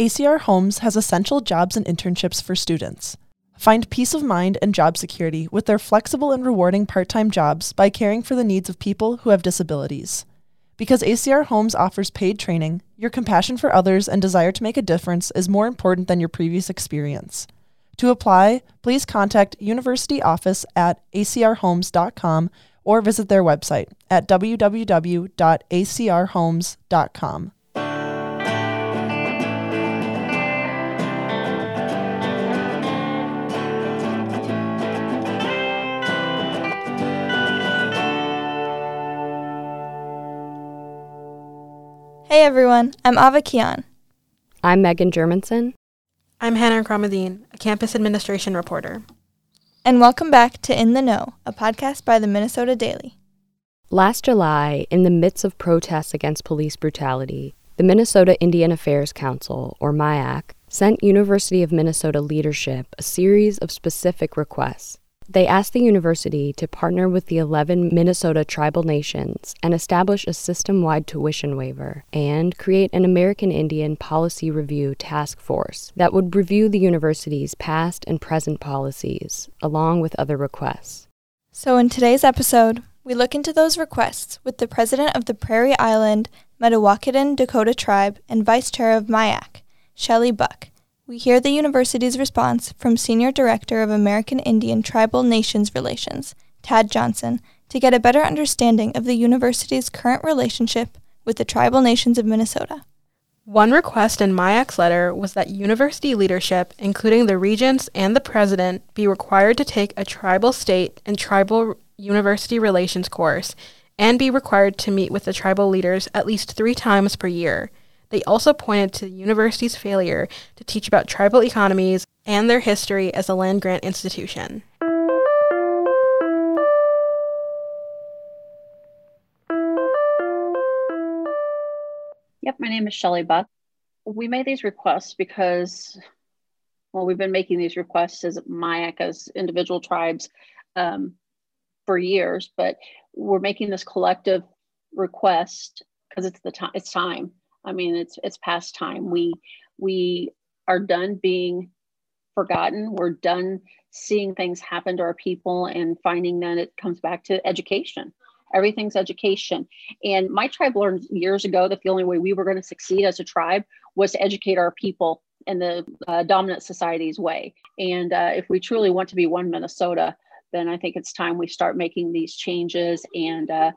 ACR Homes has essential jobs and internships for students. Find peace of mind and job security with their flexible and rewarding part time jobs by caring for the needs of people who have disabilities. Because ACR Homes offers paid training, your compassion for others and desire to make a difference is more important than your previous experience. To apply, please contact University Office at acrhomes.com or visit their website at www.acrhomes.com. Hey everyone, I'm Ava Kian. I'm Megan Germundson. I'm Hannah Ikramuddin, a campus administration reporter. And welcome back to In the Know, a podcast by the Minnesota Daily. Last July, in the midst of protests against police brutality, the Minnesota Indian Affairs Council, or MIAC, sent University of Minnesota leadership a series of specific requests they asked the university to partner with the 11 Minnesota tribal nations and establish a system wide tuition waiver and create an American Indian Policy Review Task Force that would review the university's past and present policies, along with other requests. So, in today's episode, we look into those requests with the president of the Prairie Island Mdewakanton Dakota Tribe and vice chair of MIAC, Shelley Buck we hear the university's response from Senior Director of American Indian Tribal Nations Relations, Tad Johnson, to get a better understanding of the university's current relationship with the tribal nations of Minnesota. One request in MIAC's letter was that university leadership, including the regents and the president, be required to take a tribal state and tribal university relations course and be required to meet with the tribal leaders at least three times per year. They also pointed to the university's failure to teach about tribal economies and their history as a land grant institution. Yep, my name is Shelley Buck. We made these requests because, well, we've been making these requests as MIAC, as individual tribes, um, for years, but we're making this collective request because it's the time. It's time. I mean, it's it's past time. We we are done being forgotten. We're done seeing things happen to our people and finding that it comes back to education. Everything's education. And my tribe learned years ago that the only way we were going to succeed as a tribe was to educate our people in the uh, dominant society's way. And uh, if we truly want to be one Minnesota, then I think it's time we start making these changes. And uh,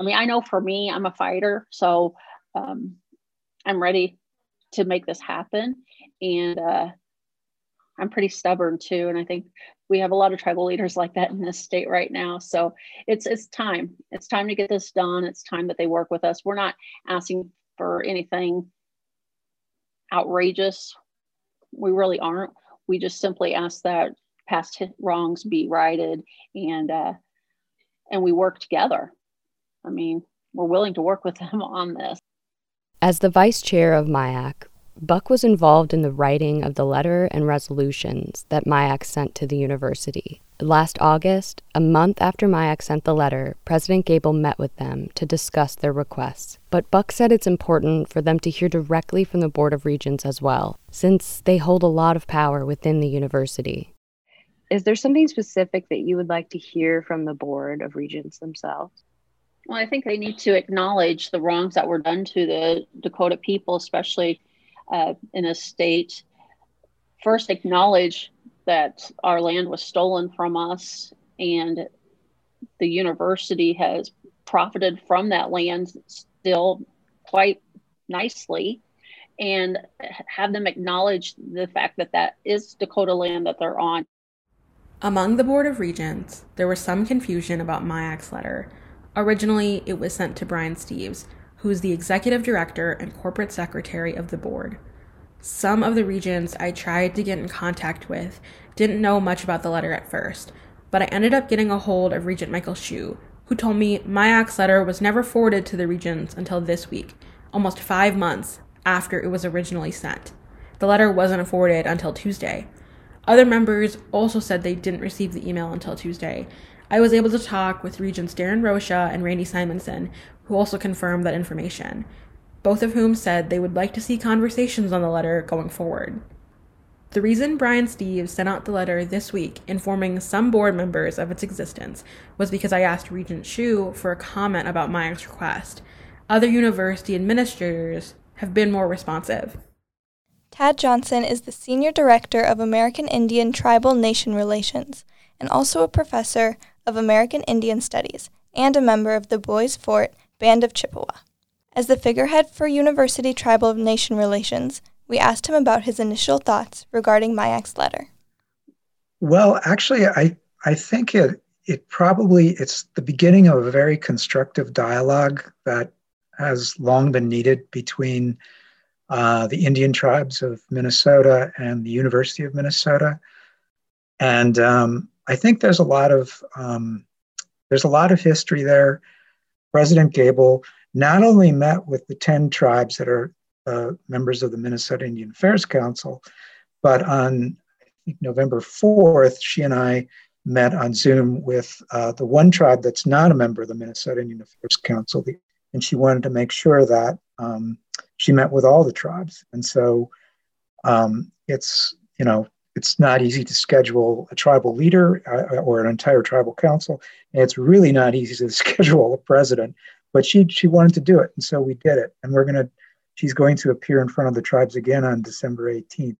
I mean, I know for me, I'm a fighter. So um, I'm ready to make this happen. And uh, I'm pretty stubborn too. And I think we have a lot of tribal leaders like that in this state right now. So it's it's time. It's time to get this done. It's time that they work with us. We're not asking for anything outrageous. We really aren't. We just simply ask that past wrongs be righted and uh, and we work together. I mean, we're willing to work with them on this. As the vice chair of MIAC, Buck was involved in the writing of the letter and resolutions that MIAC sent to the university. Last August, a month after MIAC sent the letter, President Gabel met with them to discuss their requests. But Buck said it's important for them to hear directly from the Board of Regents as well, since they hold a lot of power within the university. Is there something specific that you would like to hear from the Board of Regents themselves? Well, I think they need to acknowledge the wrongs that were done to the Dakota people, especially uh, in a state. First, acknowledge that our land was stolen from us and the university has profited from that land still quite nicely and have them acknowledge the fact that that is Dakota land that they're on. Among the Board of Regents, there was some confusion about MIAC's letter Originally, it was sent to Brian Steeves, who is the executive director and corporate secretary of the board. Some of the regents I tried to get in contact with didn't know much about the letter at first, but I ended up getting a hold of Regent Michael Hsu, who told me MIAC's letter was never forwarded to the regents until this week, almost five months after it was originally sent. The letter wasn't forwarded until Tuesday. Other members also said they didn't receive the email until Tuesday, I was able to talk with Regents Darrin Rosha and Randy Simonson, who also confirmed that information. both of whom said they would like to see conversations on the letter going forward. The reason Brian Steeves sent out the letter this week informing some board members of its existence was because I asked Regent Hsu for a comment about MIAC's request. Other university administrators have been more responsive. Tad Johnson is the Senior Director of American Indian Tribal Nation Relations and also a professor of American Indian Studies and a member of the Bois Forte Band of Chippewa. As the figurehead for University Tribal Nation Relations, we asked him about his initial thoughts regarding MIAC's letter. Well, actually, I, I think it, it probably it's the beginning of a very constructive dialogue that has long been needed between uh, the Indian tribes of Minnesota and the University of Minnesota. And um, I think there's a lot of um, there's a lot of history there. President Gabel not only met with the 10 tribes that are uh, members of the Minnesota Indian Affairs Council. But on November 4th, she and I met on Zoom with uh, the one tribe that's not a member of the Minnesota Indian Affairs Council. And she wanted to make sure that um, she met with all the tribes. And so um, it's, you know, it's not easy to schedule a tribal leader uh, or an entire tribal council. And it's really not easy to schedule a president. But she she wanted to do it, and so we did it. And we're going to She's going to appear in front of the tribes again on December 18th.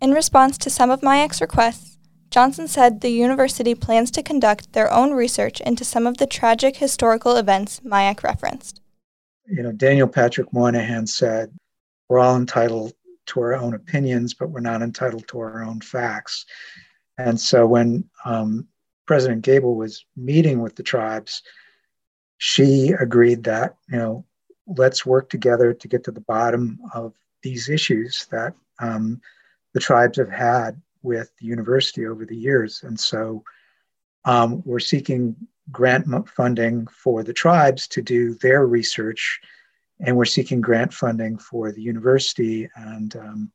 In response to some of MIAC's requests, Johnson said the university plans to conduct their own research into some of the tragic historical events MIAC referenced. You know, Daniel Patrick Moynihan said, We're all entitled to our own opinions, but we're not entitled to our own facts. And so when um, President Gabel was meeting with the tribes, she agreed that, you know, let's work together to get to the bottom of these issues that um, the tribes have had with the university over the years. And so um, we're seeking grant funding for the tribes to do their research, and we're seeking grant funding for the university and um,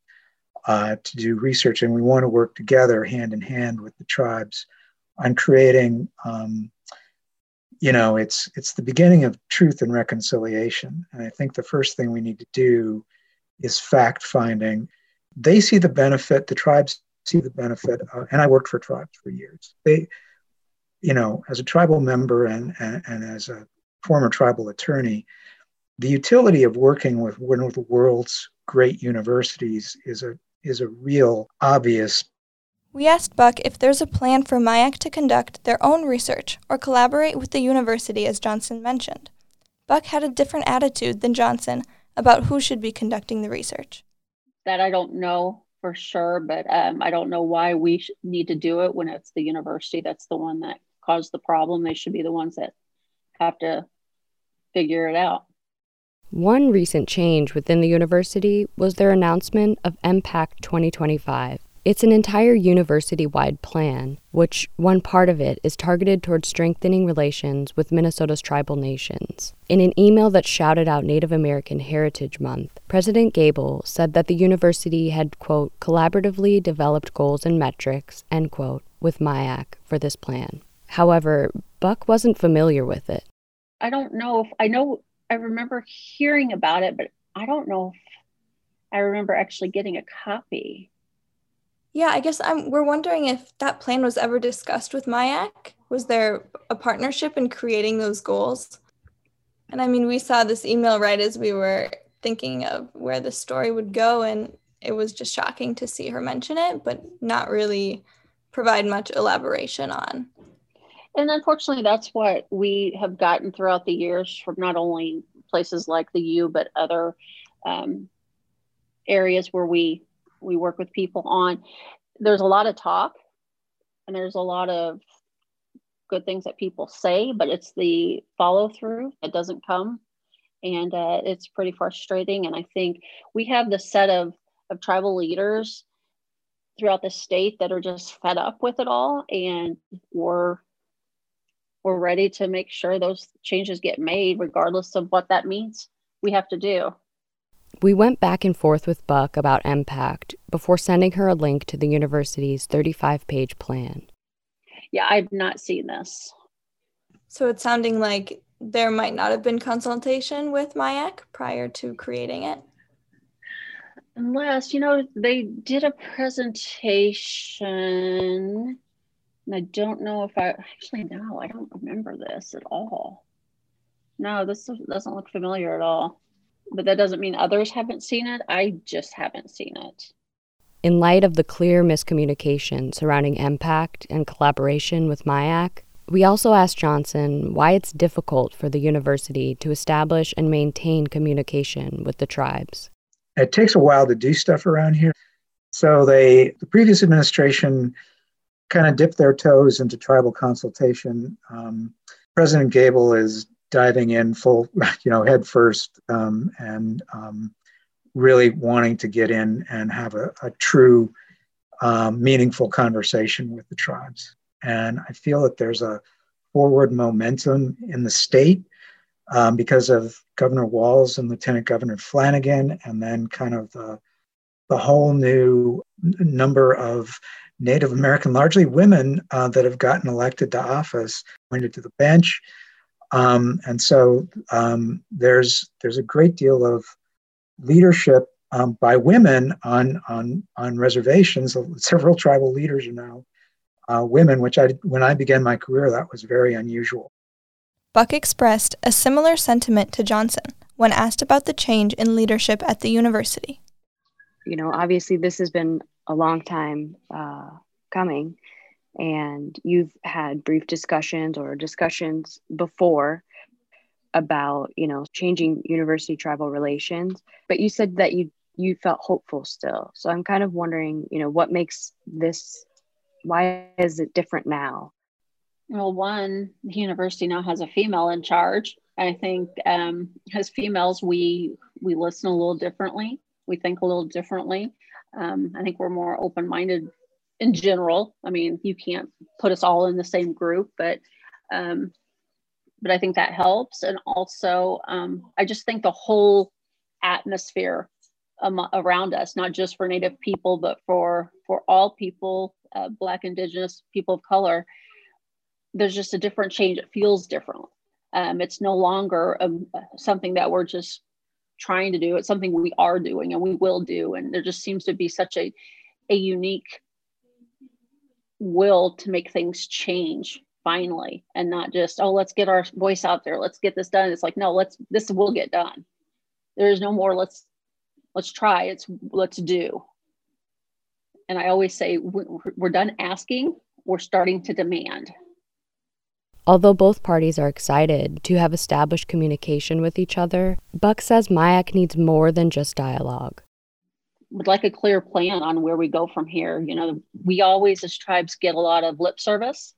uh, to do research. And we want to work together hand in hand with the tribes on creating um, you know it's it's the beginning of truth and reconciliation. And i think the first thing we need to do is fact finding. They see the benefit the tribes see the benefit uh, and i worked for tribes for years. They you know as a tribal member and, and, and as a former tribal attorney the utility of working with one of the world's great universities is a is a real obvious we asked Buck if there's a plan for MIAC to conduct their own research or collaborate with the university, as Johnson mentioned. Buck had a different attitude than Johnson about who should be conducting the research. That I don't know for sure, but um, I don't know why we sh- need to do it when it's the university that's the one that caused the problem. They should be the ones that have to figure it out. One recent change within the university was their announcement of MPACT 2025, it's an entire university wide plan, which one part of it is targeted towards strengthening relations with Minnesota's tribal nations. In an email that shouted out Native American Heritage Month, President Gabel said that the university had, quote, collaboratively developed goals and metrics, end quote, with MIAC for this plan. However, Buck wasn't familiar with it. I don't know if I know, I remember hearing about it, but I don't know if I remember actually getting a copy. Yeah, I guess I'm, we're wondering if that plan was ever discussed with MIAC. Was there a partnership in creating those goals? And I mean, we saw this email right as we were thinking of where the story would go, and it was just shocking to see her mention it, but not really provide much elaboration on. And unfortunately, that's what we have gotten throughout the years from not only places like the U, but other um, areas where we we work with people on. There's a lot of talk and there's a lot of good things that people say, but it's the follow through that doesn't come. And uh, it's pretty frustrating. And I think we have the set of, of tribal leaders throughout the state that are just fed up with it all and we're we're ready to make sure those changes get made regardless of what that means we have to do we went back and forth with Buck about MPACT before sending her a link to the university's 35 page plan. Yeah, I've not seen this. So it's sounding like there might not have been consultation with MIAC prior to creating it? Unless, you know, they did a presentation, and I don't know if I actually, no, I don't remember this at all. No, this doesn't look familiar at all. But that doesn't mean others haven't seen it. I just haven't seen it. In light of the clear miscommunication surrounding MPACT and collaboration with MIAC, we also asked Johnson why it's difficult for the university to establish and maintain communication with the tribes. It takes a while to do stuff around here. So they, the previous administration kind of dip their toes into tribal consultation. Um, President Gabel is diving in full, you know, head first um, and um, really wanting to get in and have a, a true, um, meaningful conversation with the tribes. And I feel that there's a forward momentum in the state um, because of Governor Walz and Lieutenant Governor Flanagan, and then kind of the, the whole new number of Native American, largely women, uh, that have gotten elected to office, pointed to the bench. Um, and so um, there's there's a great deal of leadership um, by women on on on reservations. Several tribal leaders are now uh, women, which I when I began my career that was very unusual. Buck expressed a similar sentiment to Johnson when asked about the change in leadership at the university. You know, obviously, this has been a long time uh, coming, and you've had brief discussions or discussions before about you know changing university tribal relations but you said that you you felt hopeful still so i'm kind of wondering you know what makes this why is it different now well, one, the university now has a female in charge. I think um, as females, we we listen a little differently. We think a little differently. Um, I think we're more open minded in general. I mean, you can't put us all in the same group, but um, but I think that helps. And also, um, I just think the whole atmosphere around us, not just for Native people, but for for all people, uh, Black, Indigenous, people of color, there's just a different change. It feels different. Um, it's no longer um, something that we're just trying to do. It's something we are doing and we will do. And there just seems to be such a, a unique will to make things change finally and not just oh let's get our voice out there. Let's get this done. It's like no let's this will get done. There's no more let's let's try. It's let's do. And i always say we're done asking. We're starting to demand Although both parties are excited to have established communication with each other, Buck says MIAC needs more than just dialogue. Would like a clear plan on where we go from here. You know, we always, as tribes, get a lot of lip service.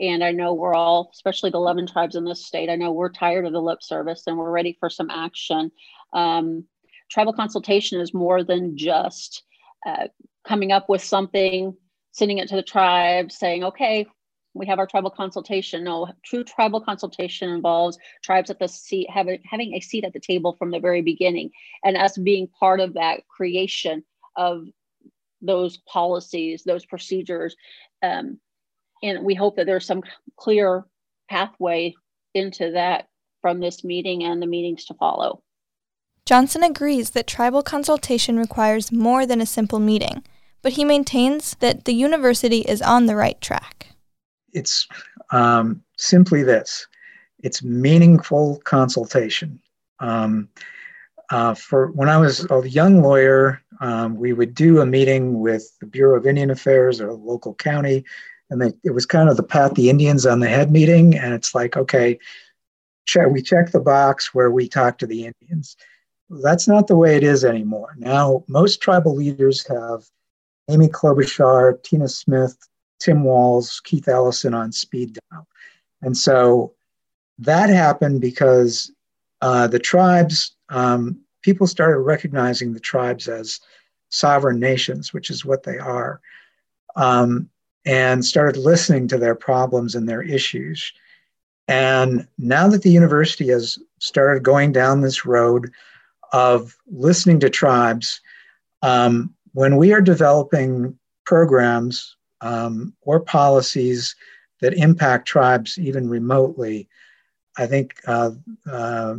And I know we're all, especially the 11 tribes in this state, I know we're tired of the lip service and we're ready for some action. Um, tribal consultation is more than just uh, coming up with something, sending it to the tribe, saying, okay, we have our tribal consultation. No, true tribal consultation involves tribes at the seat having having a seat at the table from the very beginning, and us being part of that creation of those policies, those procedures, um, and we hope that there's some clear pathway into that from this meeting and the meetings to follow. Johnson agrees that tribal consultation requires more than a simple meeting, but he maintains that the university is on the right track it's um, simply this it's meaningful consultation. Um, uh, for when I was a young lawyer, um, we would do a meeting with the Bureau of Indian Affairs or a local county, and they, it was kind of the pat the Indians on the head meeting. And it's like, okay, check, we check the box where we talk to the Indians. That's not the way it is anymore. Now, most tribal leaders have Amy Klobuchar, Tina Smith, Tim Walz, Keith Ellison on speed dial. And so that happened because uh, the tribes, um, people started recognizing the tribes as sovereign nations, which is what they are, um, and started listening to their problems and their issues. And now that the university has started going down this road of listening to tribes, um, when we are developing programs um, or policies that impact tribes even remotely, I think uh, uh,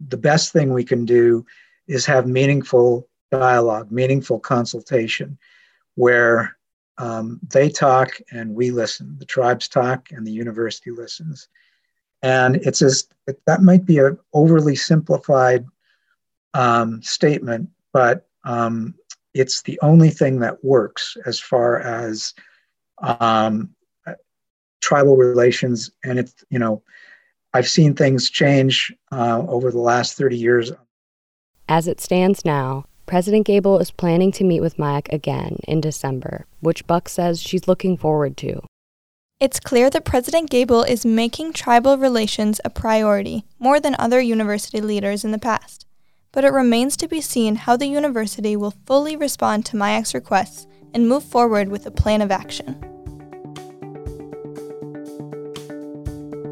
the best thing we can do is have meaningful dialogue, meaningful consultation, where um, they talk and we listen. The tribes talk and the university listens. And it's as that might be an overly simplified um, statement, but um, it's the only thing that works as far as um, tribal relations. And it's, you know, I've seen things change uh, over the last 30 years. As it stands now, President Gabel is planning to meet with MIAC again in December, which Buck says she's looking forward to. It's clear that President Gabel is making tribal relations a priority more than other university leaders in the past. But it remains to be seen how the university will fully respond to MIAC's requests and move forward with a plan of action.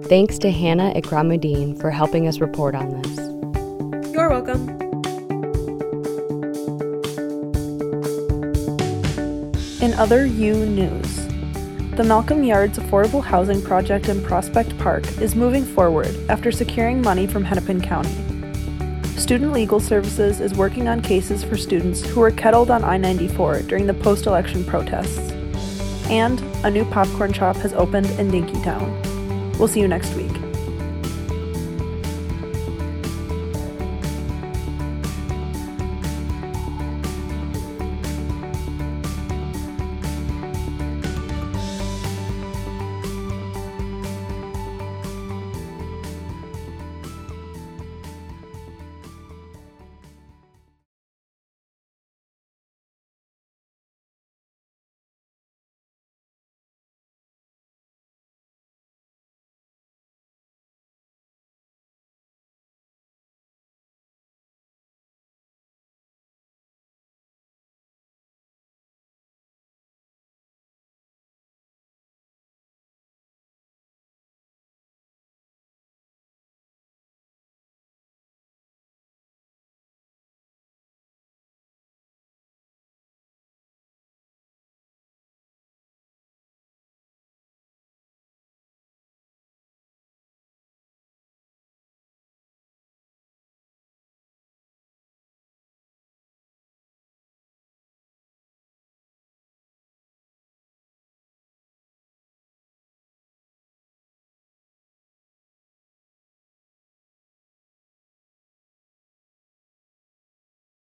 Thanks to Hannah Ikramuddin for helping us report on this. You're welcome. In other U news, the Malcolm Yards Affordable Housing Project in Prospect Park is moving forward after securing money from Hennepin County. Student Legal Services is working on cases for students who were kettled on I 94 during the post election protests. And a new popcorn shop has opened in Dinkytown. We'll see you next week.